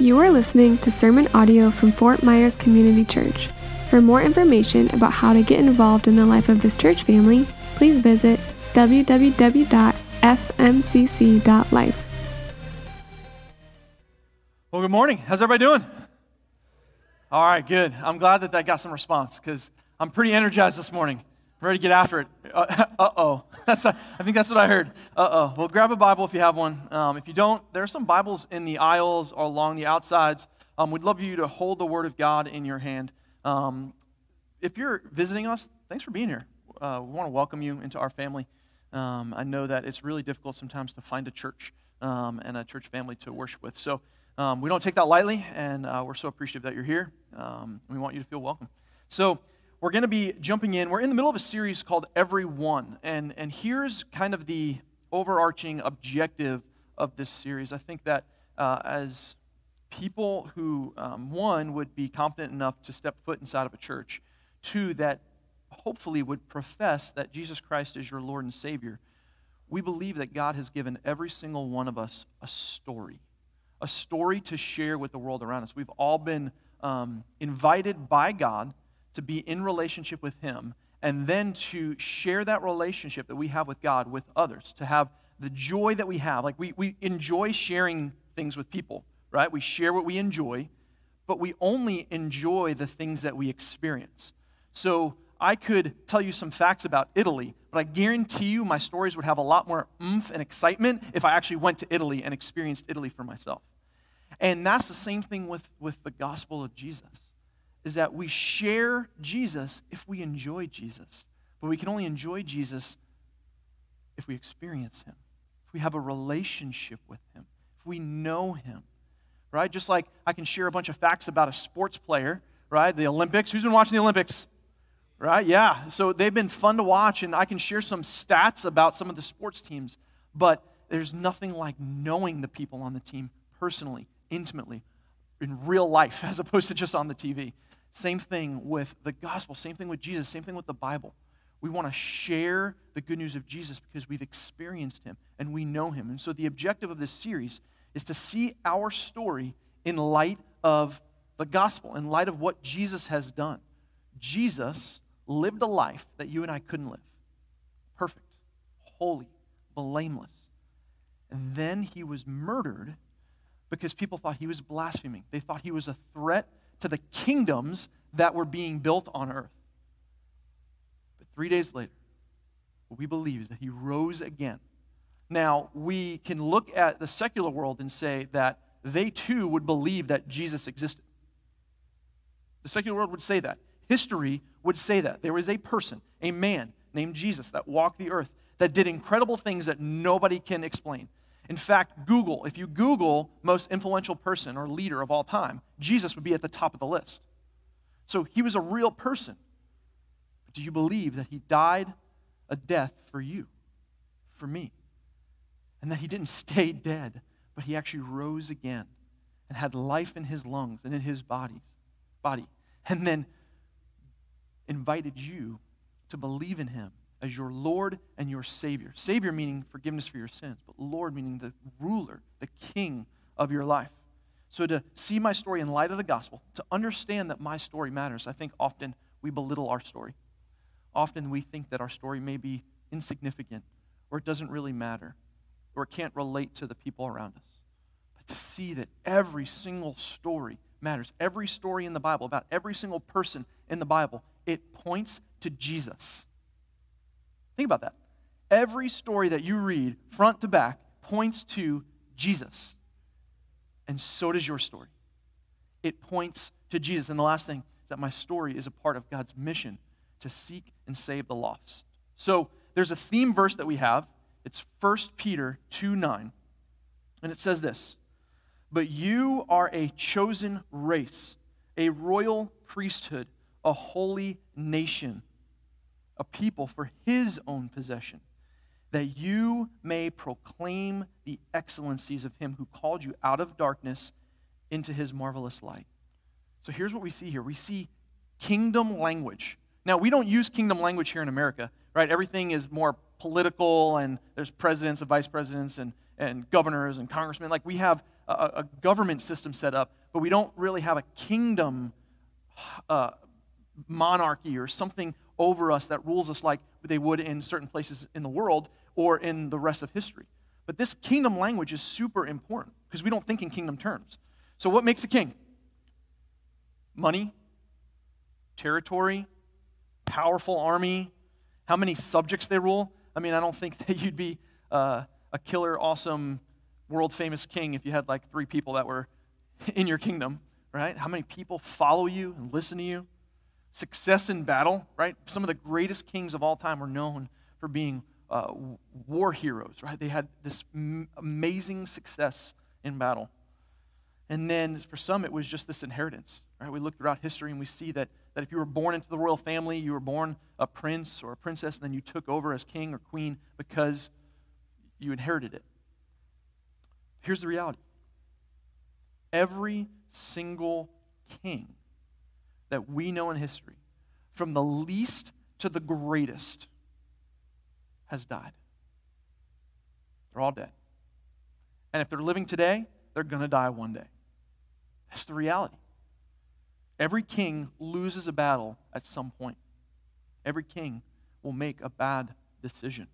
You are listening to sermon audio from Fort Myers Community Church. For more information about how to get involved in the life of this church family, please visit www.fmcc.life. Well, good morning. How's everybody doing? All right, good. I'm glad that that got some response because I'm pretty energized this morning. Ready to get after it. Uh oh. That's think that's what I heard. Uh oh. Well, grab a Bible if you have one. Um, if you don't, there are some Bibles in the aisles or along the outsides. Um, we'd love you to hold the Word of God in your hand. Um, if you're visiting us, thanks for being here. Uh, we want to welcome you into our family. Um, I know that it's really difficult sometimes to find a church um, and a church family to worship with. So um, we don't take that lightly, and uh, we're so appreciative that you're here. we want you to feel welcome. So, we're going to be jumping in. We're in the middle of a series called Every One. And, and here's kind of the overarching objective of this series. I think that uh, as people who, um, one, would be confident enough to step foot inside of a church, two, that hopefully would profess that Jesus Christ is your Lord and Savior, we believe that God has given every single one of us a story, a story to share with the world around us. We've all been um, invited by God to be in relationship with Him, and then to share that relationship that we have with God with others, to have the joy that we have. Like we, we enjoy sharing things with people, right? We share what we enjoy, but we only enjoy the things that we experience. So I could tell you some facts about Italy, but I guarantee you my stories would have a lot more oomph and excitement if I actually went to Italy and experienced Italy for myself. And that's the same thing with, with the gospel of Jesus is that we share Jesus if we enjoy Jesus. But we can only enjoy Jesus if we experience him, if we have a relationship with him, if we know him, right? Just like I can share a bunch of facts about a sports player, right? The Olympics. Who's been watching the Olympics? Right? Yeah. So they've been fun to watch, and I can share some stats about some of the sports teams, but there's nothing like knowing the people on the team personally, intimately, in real life, as opposed to just on the TV. Same thing with the gospel, same thing with Jesus, same thing with the Bible. We want to share the good news of Jesus because we've experienced him and we know him. And so the objective of this series is to see our story in light of the gospel, in light of what Jesus has done. Jesus lived a life that you and I couldn't live perfect, holy, blameless. And then he was murdered because people thought he was blaspheming. They thought he was a threat to the kingdoms that were being built on earth. But three days later, what we believe is that he rose again. Now, we can look at the secular world and say that they too would believe that Jesus existed. The secular world would say that. History would say that. There is a person, a man named Jesus, that walked the earth, that did incredible things that nobody can explain. In fact, Google, if you Google most influential person or leader of all time, Jesus would be at the top of the list. So he was a real person. But do you believe that he died a death for you, for me? And that he didn't stay dead, but he actually rose again and had life in his lungs and in his bodies, body, and then invited you to believe in him as your Lord and your Savior. Savior meaning forgiveness for your sins, but Lord meaning the ruler, the king of your life. So to see my story in light of the gospel, to understand that my story matters, I think often we belittle our story. Often we think that our story may be insignificant or it doesn't really matter or it can't relate to the people around us. But to see that every single story matters, every story in the Bible about every single person in the Bible, it points to Jesus. Think about that. Every story that you read, front to back, points to Jesus. And so does your story. It points to Jesus. And the last thing is that my story is a part of God's mission to seek and save the lost. So there's a theme verse that we have. It's 1 Peter 2 9. And it says this But you are a chosen race, a royal priesthood, a holy nation a people for his own possession, that you may proclaim the excellencies of him who called you out of darkness into his marvelous light. So here's what we see here we see kingdom language. Now, we don't use kingdom language here in America, right? Everything is more political, and there's presidents and vice presidents and, and governors and congressmen. Like we have a, a government system set up, but we don't really have a kingdom uh, monarchy or something over us that rules us like they would in certain places in the world or in the rest of history. But this kingdom language is super important because we don't think in kingdom terms. So, what makes a king? Money, territory, powerful army, how many subjects they rule. I mean, I don't think that you'd be uh, a killer, awesome, world famous king if you had like three people that were in your kingdom, right? How many people follow you and listen to you? Success in battle, right? Some of the greatest kings of all time were known for being uh, war heroes, right? They had this m- amazing success in battle. And then for some, it was just this inheritance, right? We look throughout history and we see that, that if you were born into the royal family, you were born a prince or a princess, and then you took over as king or queen because you inherited it. Here's the reality every single king that we know in history, from the least to the greatest, has died. They're all dead. And if they're living today, they're going to die one day. That's the reality. Every king loses a battle at some point. Every king will make a bad decision.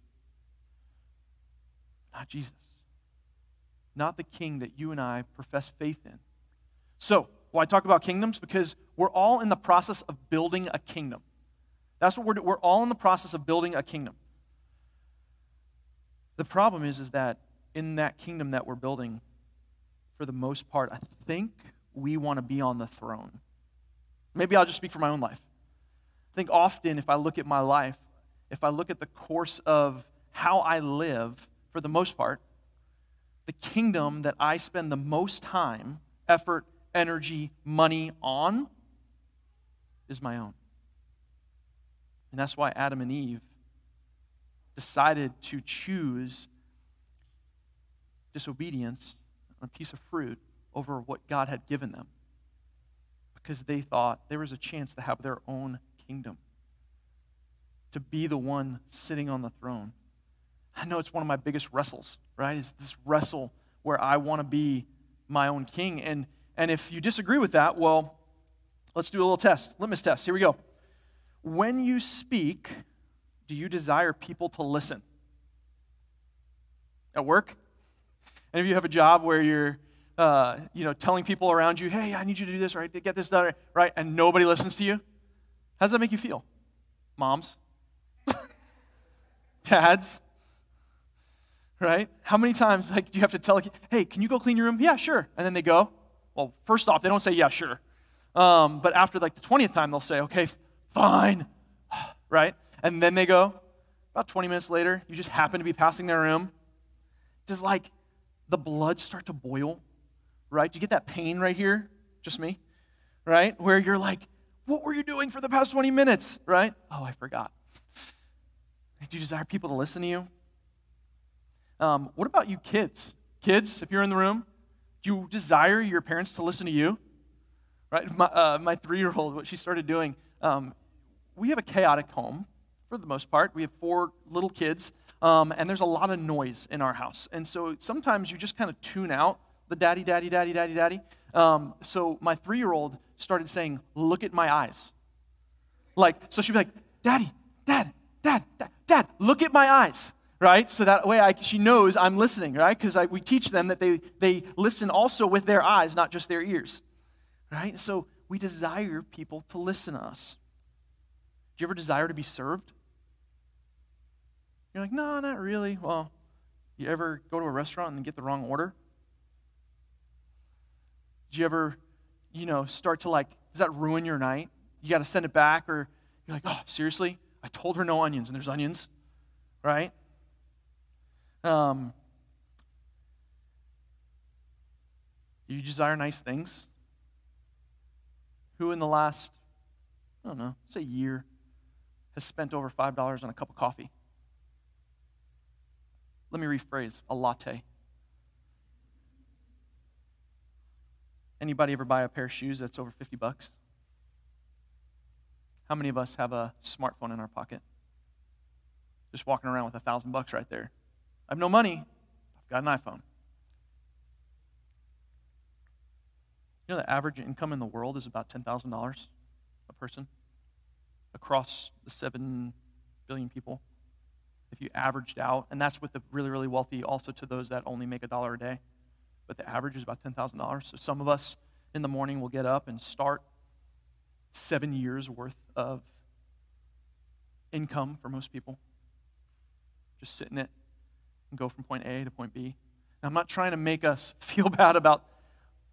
Not Jesus. Not the king that you and I profess faith in. So, why I talk about kingdoms? Because we're all in the process of building a kingdom. That's what we're doing. We're all in the process of building a kingdom. The problem is, is that in that kingdom that we're building, for the most part, I think we want to be on the throne. Maybe I'll just speak for my own life. I think often, if I look at my life, if I look at the course of how I live, for the most part, the kingdom that I spend the most time, effort, energy, money on is my own. And that's why Adam and Eve decided to choose disobedience, a piece of fruit, over what God had given them. Because they thought there was a chance to have their own kingdom, to be the one sitting on the throne. I know it's one of my biggest wrestles, right? Is this wrestle where I want to be my own king. And, and if you disagree with that, well, let's do a little test, litmus test. Here we go. When you speak, do you desire people to listen? At work? And if you have a job where you're, uh, you know, telling people around you, hey, I need you to do this, right? Get this done, right? And nobody listens to you? How does that make you feel? Moms? Dads? Right? How many times like do you have to tell, hey, can you go clean your room? Yeah, sure. And then they go. Well, first off, they don't say, yeah, sure. Um, but after like the 20th time, they'll say, okay, fine. right? And then they go, about 20 minutes later, you just happen to be passing their room. Does like the blood start to boil? Right? Do you get that pain right here? Just me? Right? Where you're like, what were you doing for the past 20 minutes? Right? Oh, I forgot. Do you desire people to listen to you? Um, what about you kids? Kids, if you're in the room, do you desire your parents to listen to you? Right? My, uh, my three year old, what she started doing, um, we have a chaotic home for the most part. We have four little kids, um, and there's a lot of noise in our house. And so sometimes you just kind of tune out the daddy, daddy, daddy, daddy, daddy. Um, so my three year old started saying, Look at my eyes. Like, so she'd be like, Daddy, Dad, Dad, Dad, Dad, look at my eyes. Right? So that way I, she knows I'm listening, right? Because we teach them that they, they listen also with their eyes, not just their ears. Right? So we desire people to listen to us. Do you ever desire to be served? You're like, no, not really. Well, you ever go to a restaurant and get the wrong order? Do you ever, you know, start to like, does that ruin your night? You got to send it back, or you're like, oh, seriously? I told her no onions, and there's onions, right? Um, you desire nice things? Who in the last, I don't know, say year, has spent over $5 on a cup of coffee? Let me rephrase a latte. Anybody ever buy a pair of shoes that's over 50 bucks? How many of us have a smartphone in our pocket? Just walking around with a thousand bucks right there. I have no money. I've got an iPhone. You know, the average income in the world is about $10,000 a person across the 7 billion people. If you averaged out, and that's with the really, really wealthy, also to those that only make a dollar a day. But the average is about $10,000. So some of us in the morning will get up and start seven years worth of income for most people. Just sitting it and go from point A to point B. Now, I'm not trying to make us feel bad about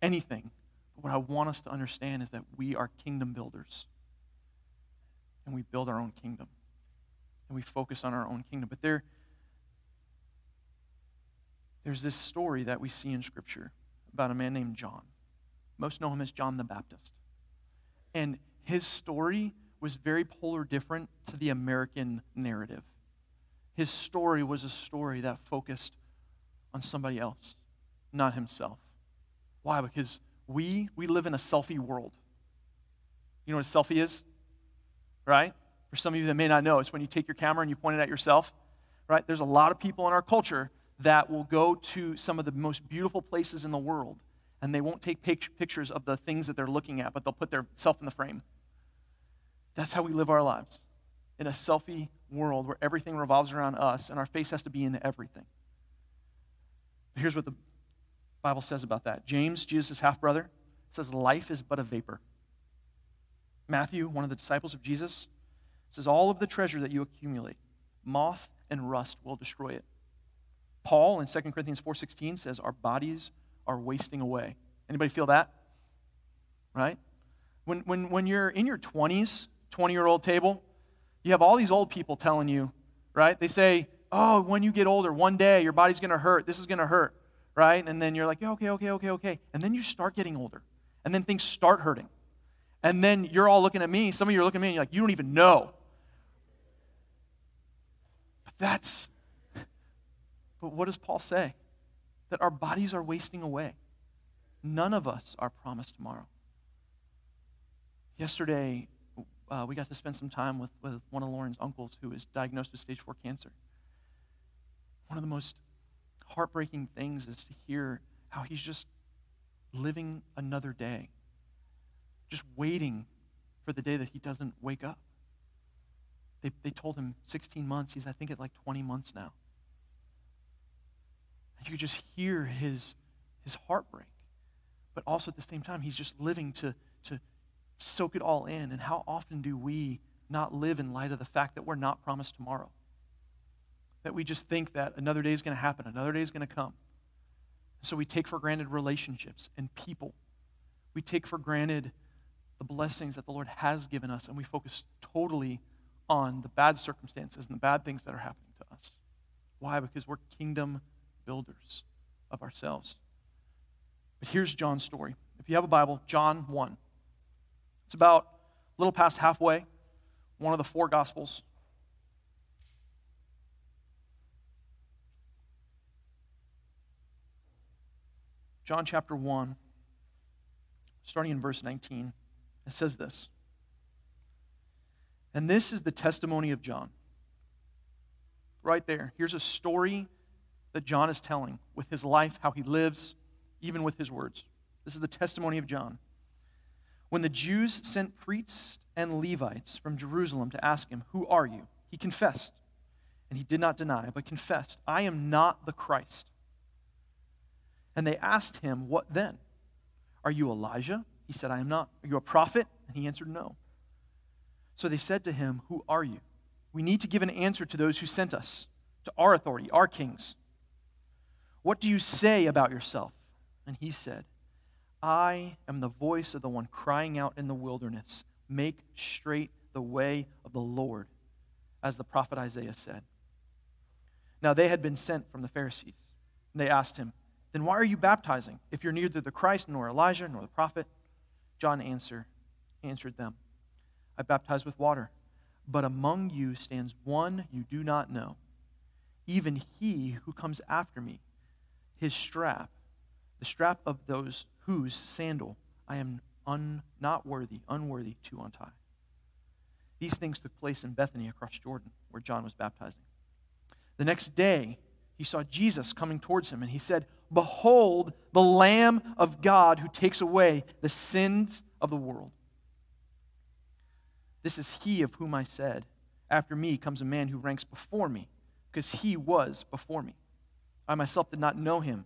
anything. But what I want us to understand is that we are kingdom builders. And we build our own kingdom. And we focus on our own kingdom. But there, there's this story that we see in Scripture about a man named John. Most know him as John the Baptist. And his story was very polar different to the American narrative. His story was a story that focused on somebody else, not himself. Why? Because we we live in a selfie world. You know what a selfie is? Right? For some of you that may not know, it's when you take your camera and you point it at yourself. Right? There's a lot of people in our culture that will go to some of the most beautiful places in the world and they won't take pictures of the things that they're looking at, but they'll put their self in the frame. That's how we live our lives in a selfie world where everything revolves around us and our face has to be in everything. Here's what the Bible says about that James, Jesus' half brother, says, Life is but a vapor. Matthew, one of the disciples of Jesus, says, All of the treasure that you accumulate, moth and rust will destroy it. Paul in 2 Corinthians 4:16 says our bodies are wasting away. Anybody feel that? Right? When, when, when you're in your 20s, 20 year old table, you have all these old people telling you, right? They say, oh, when you get older, one day your body's going to hurt. This is going to hurt, right? And then you're like, okay, okay, okay, okay. And then you start getting older. And then things start hurting. And then you're all looking at me. Some of you are looking at me and you're like, you don't even know. But that's, but what does Paul say? That our bodies are wasting away. None of us are promised tomorrow. Yesterday, uh, we got to spend some time with, with one of Lauren's uncles who is diagnosed with stage 4 cancer. One of the most heartbreaking things is to hear how he's just living another day, just waiting for the day that he doesn't wake up. They, they told him 16 months. He's, I think, at like 20 months now. And you just hear his, his heartbreak. But also at the same time, he's just living to, to soak it all in. And how often do we not live in light of the fact that we're not promised tomorrow? That we just think that another day is going to happen, another day is going to come. So we take for granted relationships and people. We take for granted the blessings that the Lord has given us, and we focus totally on the bad circumstances and the bad things that are happening to us. Why? Because we're kingdom builders of ourselves. But here's John's story. If you have a Bible, John 1. It's about a little past halfway, one of the four Gospels. John chapter 1, starting in verse 19, it says this. And this is the testimony of John. Right there. Here's a story that John is telling with his life, how he lives, even with his words. This is the testimony of John. When the Jews sent priests and Levites from Jerusalem to ask him, Who are you? he confessed. And he did not deny, but confessed, I am not the Christ. And they asked him, What then? Are you Elijah? He said, I am not. Are you a prophet? And he answered, No. So they said to him, Who are you? We need to give an answer to those who sent us, to our authority, our kings. What do you say about yourself? And he said, I am the voice of the one crying out in the wilderness, Make straight the way of the Lord, as the prophet Isaiah said. Now they had been sent from the Pharisees. And they asked him, Then why are you baptizing, if you're neither the Christ, nor Elijah, nor the prophet? John answer, answered them, I baptize with water, but among you stands one you do not know, even he who comes after me, his strap, the strap of those whose sandal I am un, not worthy, unworthy to untie. These things took place in Bethany across Jordan, where John was baptizing. The next day, he saw Jesus coming towards him, and he said, Behold, the Lamb of God who takes away the sins of the world. This is he of whom I said, After me comes a man who ranks before me, because he was before me. I myself did not know him.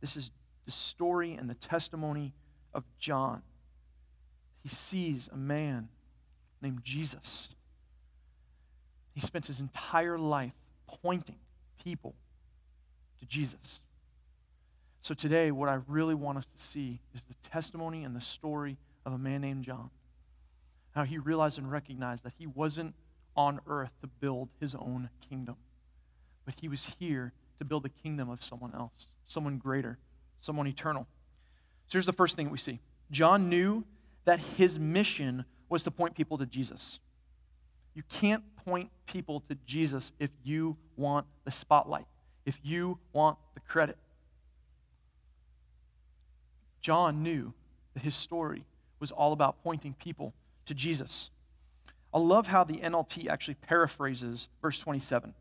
This is the story and the testimony of John. He sees a man named Jesus. He spent his entire life pointing people to Jesus. So today, what I really want us to see is the testimony and the story of a man named John. How he realized and recognized that he wasn't on earth to build his own kingdom, but he was here to build the kingdom of someone else, someone greater, someone eternal. So here's the first thing we see John knew that his mission was to point people to Jesus. You can't point people to Jesus if you want the spotlight, if you want the credit. John knew that his story was all about pointing people to Jesus. I love how the NLT actually paraphrases verse 27. It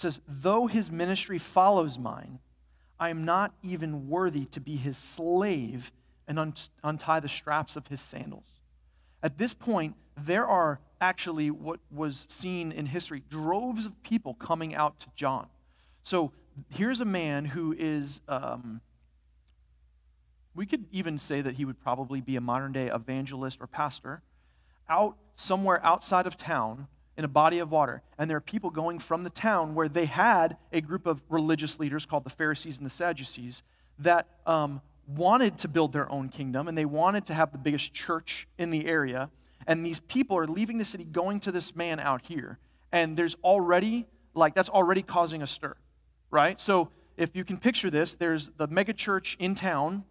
says, Though his ministry follows mine, I am not even worthy to be his slave and un- untie the straps of his sandals. At this point, there are actually what was seen in history droves of people coming out to John. So here's a man who is, um, we could even say that he would probably be a modern day evangelist or pastor, out somewhere outside of town in a body of water. And there are people going from the town where they had a group of religious leaders called the Pharisees and the Sadducees that um, wanted to build their own kingdom and they wanted to have the biggest church in the area. And these people are leaving the city, going to this man out here. And there's already, like, that's already causing a stir, right? So if you can picture this, there's the mega church in town.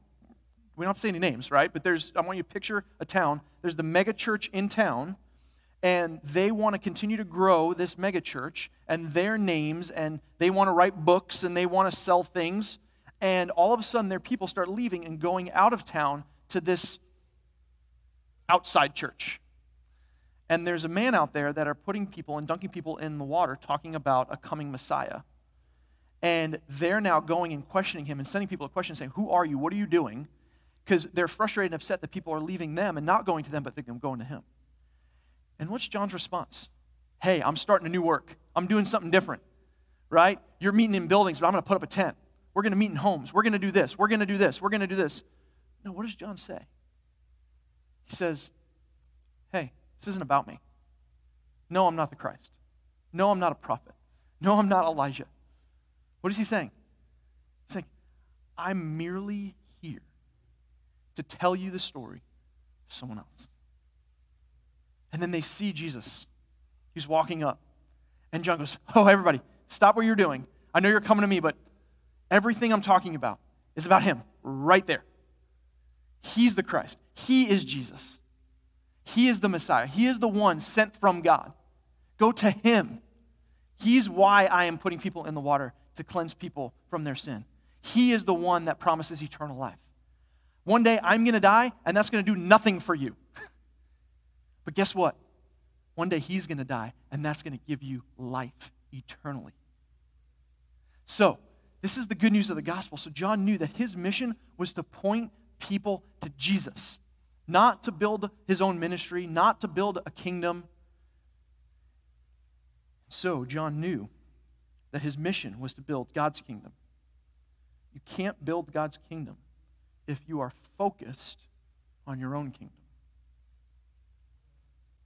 We don't have to say any names, right? But there's, I want you to picture a town. There's the mega church in town, and they want to continue to grow this megachurch and their names, and they want to write books and they want to sell things. And all of a sudden, their people start leaving and going out of town to this outside church. And there's a man out there that are putting people and dunking people in the water, talking about a coming Messiah. And they're now going and questioning him and sending people a question saying, Who are you? What are you doing? Because they're frustrated and upset that people are leaving them and not going to them, but they're going to him. And what's John's response? Hey, I'm starting a new work. I'm doing something different, right? You're meeting in buildings, but I'm going to put up a tent. We're going to meet in homes. We're going to do this. We're going to do this. We're going to do this. No, what does John say? He says, Hey, this isn't about me. No, I'm not the Christ. No, I'm not a prophet. No, I'm not Elijah. What is he saying? He's saying, I'm merely here to tell you the story of someone else. And then they see Jesus. He's walking up. And John goes, Oh, everybody, stop what you're doing. I know you're coming to me, but Everything I'm talking about is about him right there. He's the Christ. He is Jesus. He is the Messiah. He is the one sent from God. Go to him. He's why I am putting people in the water to cleanse people from their sin. He is the one that promises eternal life. One day I'm going to die, and that's going to do nothing for you. But guess what? One day he's going to die, and that's going to give you life eternally. So, this is the good news of the gospel. So John knew that his mission was to point people to Jesus, not to build his own ministry, not to build a kingdom. So John knew that his mission was to build God's kingdom. You can't build God's kingdom if you are focused on your own kingdom.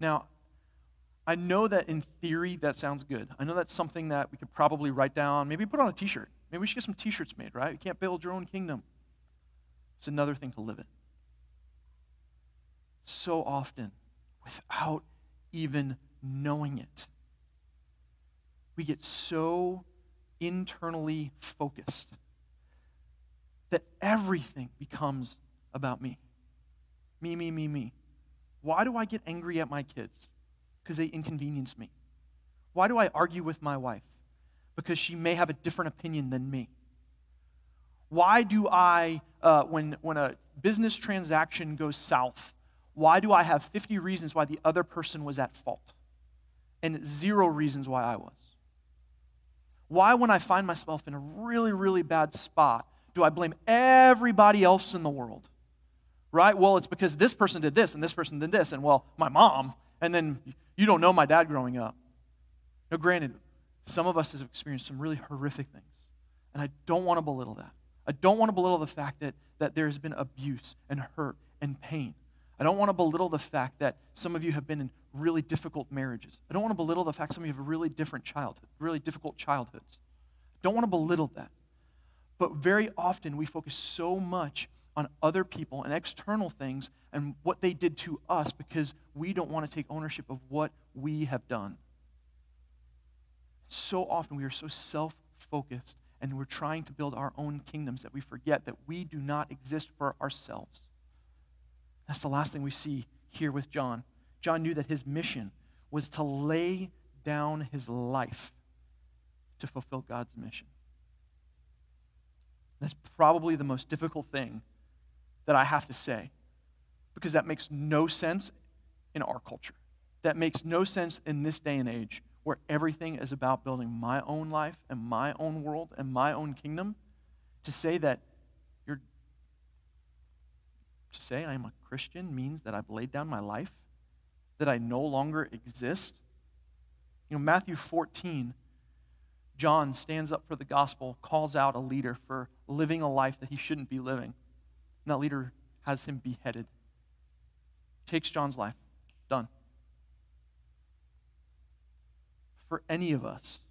Now, I know that in theory that sounds good. I know that's something that we could probably write down, maybe put on a t shirt. Maybe we should get some t shirts made, right? You can't build your own kingdom. It's another thing to live it. So often, without even knowing it, we get so internally focused that everything becomes about me. Me, me, me, me. Why do I get angry at my kids? Because they inconvenience me. Why do I argue with my wife? Because she may have a different opinion than me. Why do I, uh, when, when a business transaction goes south, why do I have 50 reasons why the other person was at fault and zero reasons why I was? Why, when I find myself in a really, really bad spot, do I blame everybody else in the world? Right? Well, it's because this person did this and this person did this, and well, my mom, and then you don't know my dad growing up. Now, granted, some of us have experienced some really horrific things, and I don't want to belittle that. I don't want to belittle the fact that, that there has been abuse and hurt and pain. I don't want to belittle the fact that some of you have been in really difficult marriages. I don't want to belittle the fact that some of you have really different childhood, really difficult childhoods. I don't want to belittle that. But very often we focus so much on other people and external things and what they did to us because we don't want to take ownership of what we have done. So often we are so self focused and we're trying to build our own kingdoms that we forget that we do not exist for ourselves. That's the last thing we see here with John. John knew that his mission was to lay down his life to fulfill God's mission. That's probably the most difficult thing that I have to say because that makes no sense in our culture. That makes no sense in this day and age where everything is about building my own life and my own world and my own kingdom. To say that you're to say I am a Christian means that I've laid down my life, that I no longer exist. You know, Matthew 14 John stands up for the gospel, calls out a leader for living a life that he shouldn't be living. And that leader has him beheaded. Takes John's life. Done. For any of us,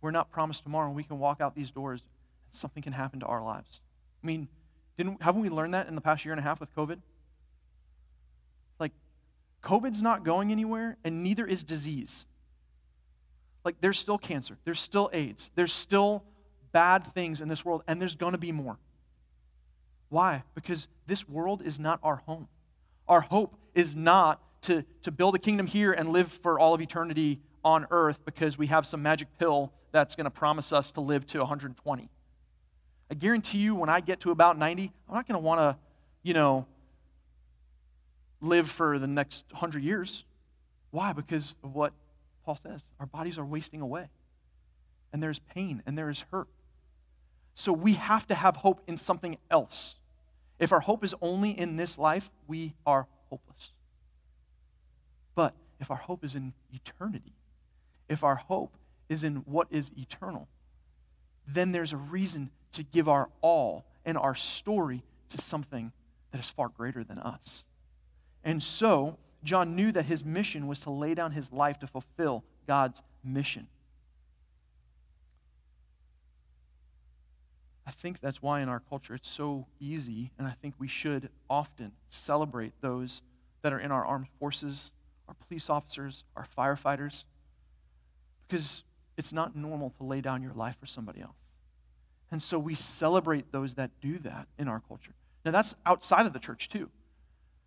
we're not promised tomorrow and we can walk out these doors and something can happen to our lives. I mean, didn't, haven't we learned that in the past year and a half with COVID? Like, COVID's not going anywhere, and neither is disease like there's still cancer, there's still AIDS, there's still bad things in this world, and there's going to be more. Why? Because this world is not our home. Our hope is not to, to build a kingdom here and live for all of eternity on earth because we have some magic pill that's going to promise us to live to 120. I guarantee you, when I get to about 90, I'm not going to want to, you know, live for the next 100 years. Why? Because of what Paul says. Our bodies are wasting away. And there's pain and there is hurt. So we have to have hope in something else. If our hope is only in this life, we are hopeless. But if our hope is in eternity, if our hope is in what is eternal, then there's a reason to give our all and our story to something that is far greater than us. And so, John knew that his mission was to lay down his life to fulfill God's mission. I think that's why in our culture it's so easy, and I think we should often celebrate those that are in our armed forces, our police officers, our firefighters, because it's not normal to lay down your life for somebody else. And so we celebrate those that do that in our culture. Now, that's outside of the church, too.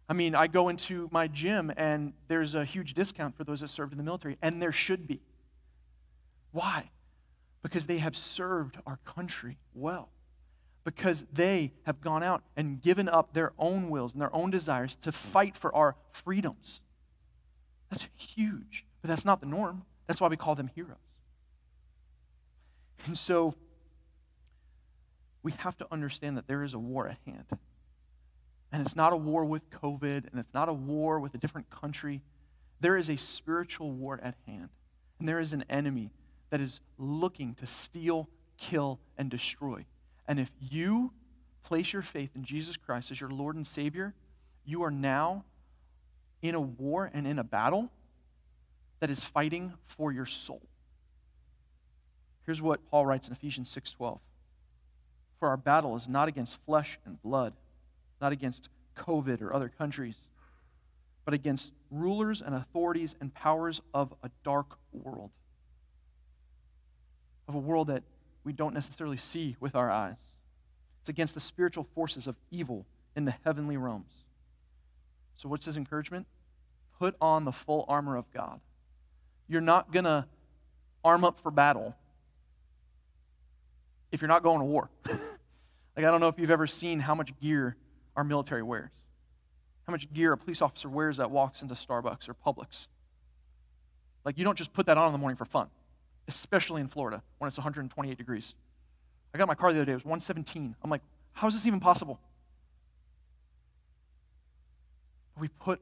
I mean, I go into my gym and there's a huge discount for those that served in the military, and there should be. Why? Because they have served our country well. Because they have gone out and given up their own wills and their own desires to fight for our freedoms. That's huge, but that's not the norm. That's why we call them heroes. And so we have to understand that there is a war at hand. And it's not a war with COVID, and it's not a war with a different country. There is a spiritual war at hand. And there is an enemy that is looking to steal, kill, and destroy. And if you place your faith in Jesus Christ as your Lord and Savior, you are now in a war and in a battle that is fighting for your soul. Here's what Paul writes in Ephesians 6:12. For our battle is not against flesh and blood, not against COVID or other countries, but against rulers and authorities and powers of a dark world, of a world that we don't necessarily see with our eyes. It's against the spiritual forces of evil in the heavenly realms. So, what's his encouragement? Put on the full armor of God. You're not going to arm up for battle if you're not going to war. like, I don't know if you've ever seen how much gear our military wears, how much gear a police officer wears that walks into Starbucks or Publix. Like, you don't just put that on in the morning for fun, especially in Florida when it's 128 degrees. I got my car the other day, it was 117. I'm like, how is this even possible? We put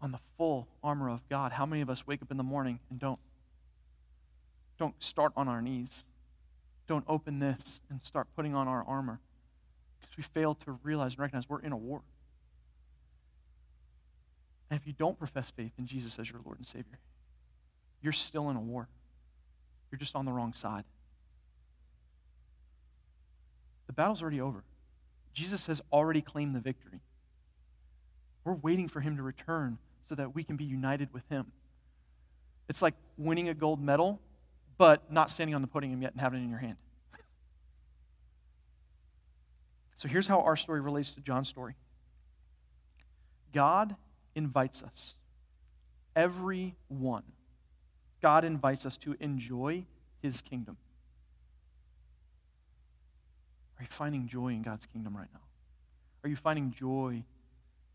on the full armor of God. How many of us wake up in the morning and don't don't start on our knees? Don't open this and start putting on our armor because we fail to realize and recognize we're in a war. And if you don't profess faith in Jesus as your Lord and Savior, you're still in a war. You're just on the wrong side. The battle's already over. Jesus has already claimed the victory. We're waiting for him to return so that we can be united with him. It's like winning a gold medal, but not standing on the podium yet and having it in your hand. So here's how our story relates to John's story God invites us, every one. God invites us to enjoy his kingdom. Are you finding joy in God's kingdom right now? Are you finding joy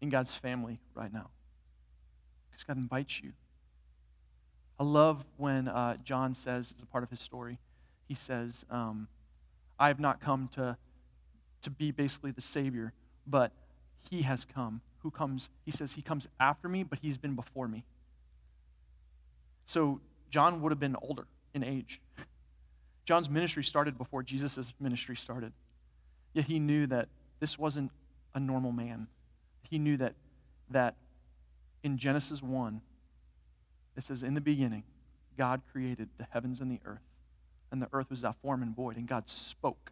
in God's family right now? Because God invites you. I love when uh, John says, as a part of his story, he says, um, I have not come to, to be basically the Savior, but he has come. Who comes? He says, He comes after me, but he's been before me. So John would have been older in age. John's ministry started before Jesus' ministry started. Yet he knew that this wasn't a normal man. He knew that, that in Genesis 1, it says, In the beginning, God created the heavens and the earth, and the earth was that form and void, and God spoke.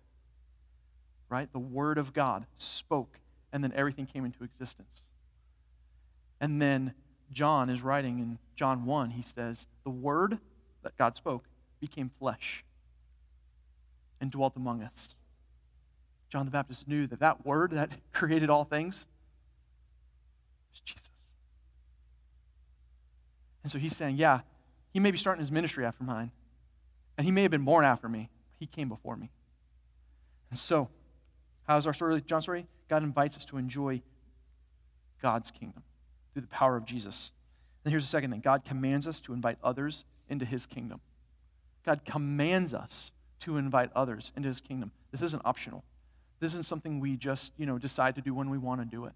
Right? The Word of God spoke, and then everything came into existence. And then John is writing in John 1, he says, The Word that God spoke became flesh and dwelt among us. John the Baptist knew that that Word that created all things was Jesus. And so he's saying, yeah, he may be starting his ministry after mine, and he may have been born after me, but he came before me. And so, how's our story, John's story? God invites us to enjoy God's kingdom through the power of Jesus. And here's the second thing God commands us to invite others into his kingdom. God commands us to invite others into his kingdom. This isn't optional. This isn't something we just, you know, decide to do when we want to do it.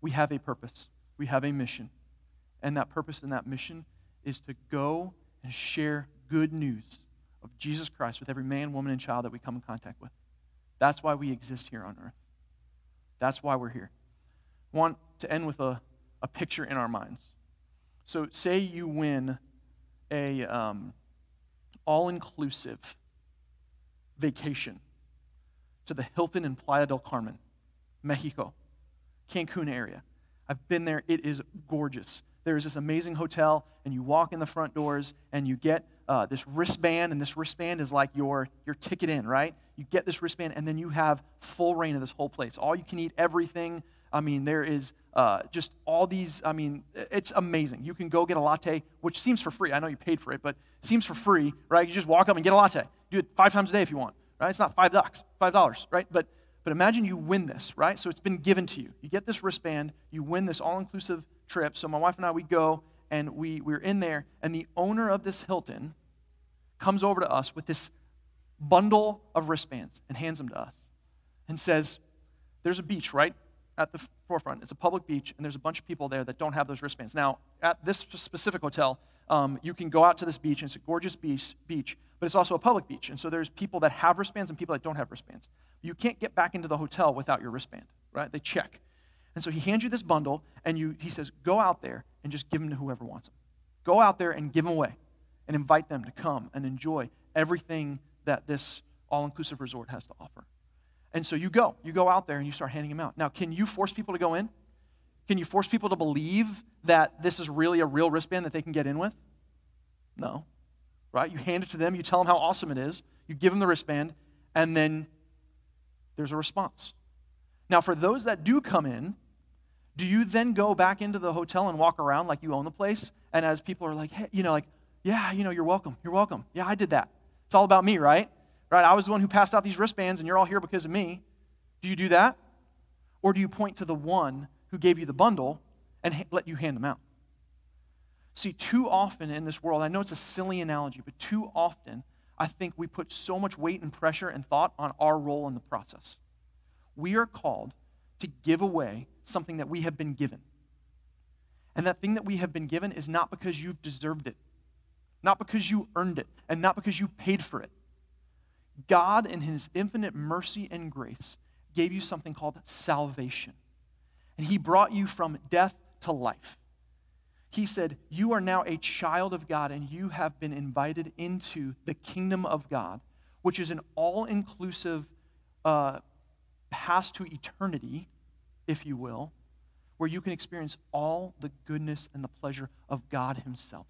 We have a purpose. We have a mission. And that purpose and that mission is to go and share good news of Jesus Christ with every man, woman, and child that we come in contact with. That's why we exist here on earth. That's why we're here. I want to end with a, a picture in our minds. So, say you win a um, all-inclusive vacation to the Hilton in Playa del Carmen, Mexico, Cancun area. I've been there. It is gorgeous there is this amazing hotel, and you walk in the front doors, and you get uh, this wristband, and this wristband is like your, your ticket in, right? You get this wristband, and then you have full reign of this whole place. All you can eat, everything. I mean, there is uh, just all these. I mean, it's amazing. You can go get a latte, which seems for free. I know you paid for it, but seems for free, right? You just walk up and get a latte. Do it five times a day if you want, right? It's not five bucks, five dollars, right? But but imagine you win this, right? So it's been given to you. You get this wristband, you win this all inclusive trip. So my wife and I, we go and we, we're in there, and the owner of this Hilton comes over to us with this bundle of wristbands and hands them to us and says, There's a beach right at the forefront. It's a public beach, and there's a bunch of people there that don't have those wristbands. Now, at this specific hotel, um, you can go out to this beach, and it's a gorgeous beach, beach, but it's also a public beach. And so there's people that have wristbands and people that don't have wristbands. You can't get back into the hotel without your wristband, right? They check. And so he hands you this bundle, and you, he says, Go out there and just give them to whoever wants them. Go out there and give them away and invite them to come and enjoy everything that this all inclusive resort has to offer. And so you go. You go out there and you start handing them out. Now, can you force people to go in? Can you force people to believe that this is really a real wristband that they can get in with? No. right? You hand it to them, you tell them how awesome it is, you give them the wristband, and then there's a response. Now, for those that do come in, do you then go back into the hotel and walk around like you own the place? And as people are like, hey, you know, like, yeah, you know, you're welcome. You're welcome. Yeah, I did that. It's all about me, right? Right? I was the one who passed out these wristbands and you're all here because of me. Do you do that? Or do you point to the one who gave you the bundle and ha- let you hand them out? See, too often in this world, I know it's a silly analogy, but too often I think we put so much weight and pressure and thought on our role in the process. We are called to give away something that we have been given. And that thing that we have been given is not because you've deserved it, not because you earned it, and not because you paid for it. God, in His infinite mercy and grace, gave you something called salvation. And He brought you from death to life. He said, You are now a child of God, and you have been invited into the kingdom of God, which is an all inclusive uh, pass to eternity, if you will, where you can experience all the goodness and the pleasure of God Himself.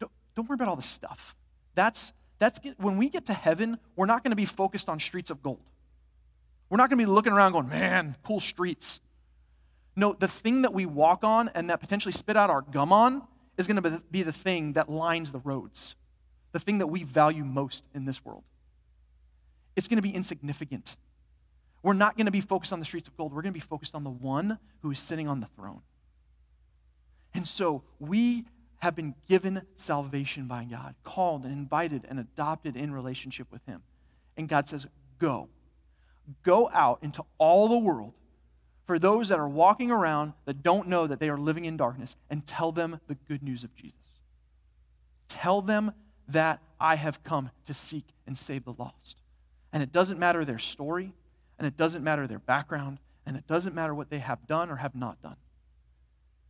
Don't, don't worry about all the stuff. That's, that's when we get to heaven, we're not going to be focused on streets of gold. We're not going to be looking around going, man, cool streets. No, the thing that we walk on and that potentially spit out our gum on is going to be the thing that lines the roads, the thing that we value most in this world. It's going to be insignificant. We're not going to be focused on the streets of gold. We're going to be focused on the one who is sitting on the throne. And so we have been given salvation by God, called and invited and adopted in relationship with Him. And God says, Go. Go out into all the world for those that are walking around that don't know that they are living in darkness and tell them the good news of Jesus. Tell them that I have come to seek and save the lost. And it doesn't matter their story, and it doesn't matter their background, and it doesn't matter what they have done or have not done.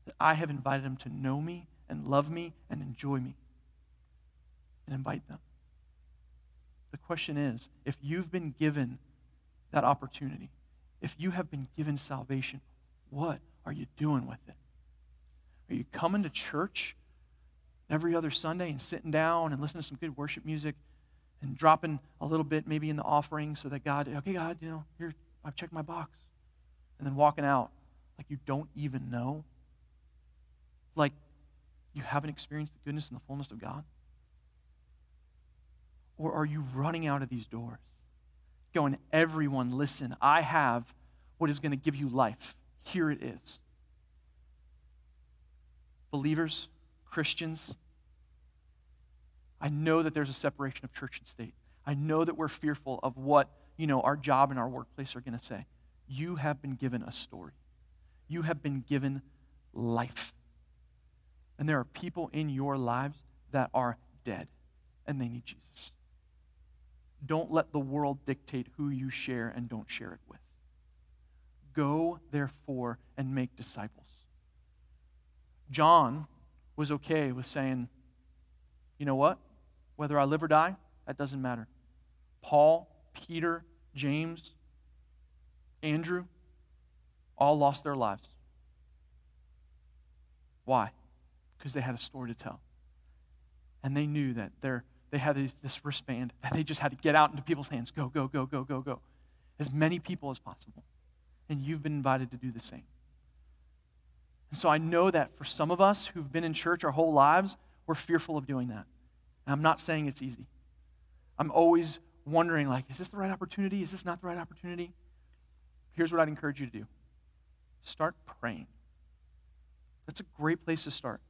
That I have invited them to know me and love me and enjoy me and invite them. The question is if you've been given that opportunity, if you have been given salvation, what are you doing with it? Are you coming to church every other Sunday and sitting down and listening to some good worship music and dropping a little bit maybe in the offering so that God, okay, God, you know, here, I've checked my box. And then walking out like you don't even know? Like you haven't experienced the goodness and the fullness of God? Or are you running out of these doors? Going, everyone, listen, I have what is going to give you life. Here it is. Believers, Christians, I know that there's a separation of church and state. I know that we're fearful of what, you know, our job and our workplace are going to say. You have been given a story. You have been given life. And there are people in your lives that are dead and they need Jesus. Don't let the world dictate who you share and don't share it with. Go, therefore, and make disciples. John was okay with saying, you know what? Whether I live or die, that doesn't matter. Paul, Peter, James, Andrew, all lost their lives. Why? Because they had a story to tell. And they knew that they had this wristband that they just had to get out into people's hands. Go, go, go, go, go, go. As many people as possible. And you've been invited to do the same. And so I know that for some of us who've been in church our whole lives, we're fearful of doing that. And I'm not saying it's easy. I'm always wondering, like, is this the right opportunity? Is this not the right opportunity? Here's what I'd encourage you to do start praying. That's a great place to start.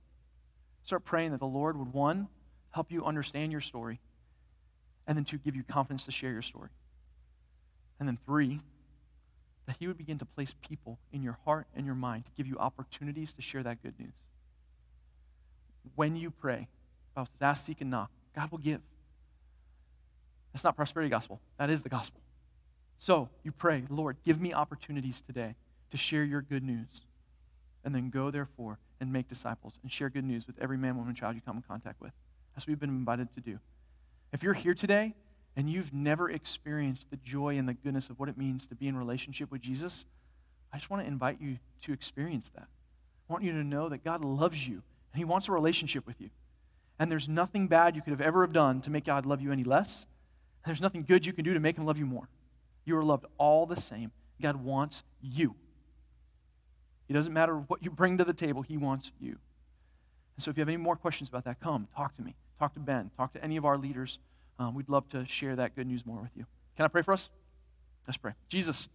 Start praying that the Lord would, one, help you understand your story, and then two, give you confidence to share your story. And then three, that He would begin to place people in your heart and your mind to give you opportunities to share that good news. When you pray, Bible says, ask, seek, and knock. God will give. That's not prosperity gospel. That is the gospel. So you pray, Lord, give me opportunities today to share your good news. And then go, therefore, and make disciples and share good news with every man, woman, child you come in contact with. That's what we've been invited to do. If you're here today and you've never experienced the joy and the goodness of what it means to be in relationship with Jesus, I just want to invite you to experience that. I want you to know that God loves you and He wants a relationship with you. And there's nothing bad you could have ever have done to make God love you any less. There's nothing good you can do to make him love you more. You are loved all the same. God wants you. It doesn't matter what you bring to the table, he wants you. And so if you have any more questions about that, come, talk to me. Talk to Ben. Talk to any of our leaders. Um, we'd love to share that good news more with you. Can I pray for us? Let's pray. Jesus,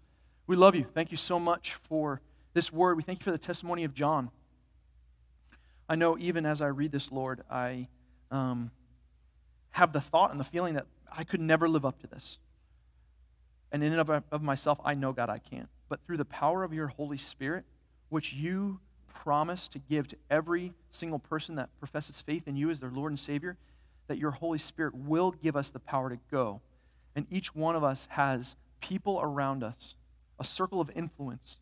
we love you. Thank you so much for this word. We thank you for the testimony of John. I know even as I read this, Lord, I um, have the thought and the feeling that I could never live up to this. And in and of, of myself, I know, God, I can't. But through the power of your Holy Spirit, which you promise to give to every single person that professes faith in you as their Lord and Savior, that your Holy Spirit will give us the power to go. And each one of us has people around us, a circle of influence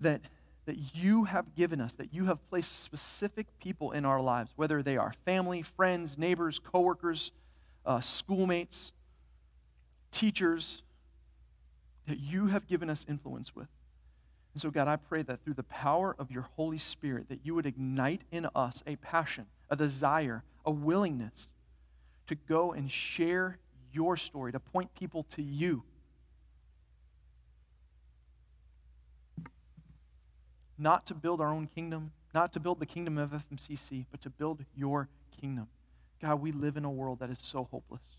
that, that you have given us, that you have placed specific people in our lives, whether they are family, friends, neighbors, coworkers, uh, schoolmates, teachers, that you have given us influence with. And so, God, I pray that through the power of your Holy Spirit, that you would ignite in us a passion, a desire, a willingness to go and share your story, to point people to you. Not to build our own kingdom, not to build the kingdom of FMCC, but to build your kingdom. God, we live in a world that is so hopeless.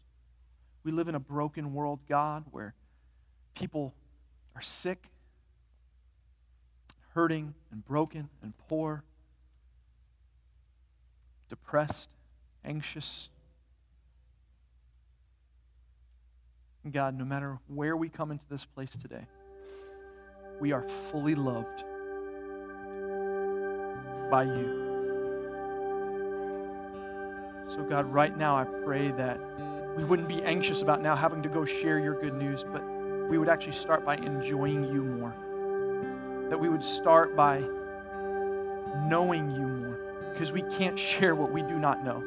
We live in a broken world, God, where people are sick hurting and broken and poor, depressed, anxious. And God, no matter where we come into this place today, we are fully loved by you. So, God, right now I pray that we wouldn't be anxious about now having to go share your good news, but we would actually start by enjoying you more that we would start by knowing you more because we can't share what we do not know.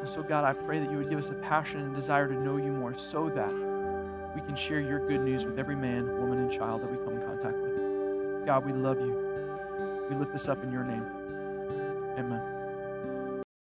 And so, God, I pray that you would give us a passion and desire to know you more so that we can share your good news with every man, woman, and child that we come in contact with. God, we love you. We lift this up in your name. Amen.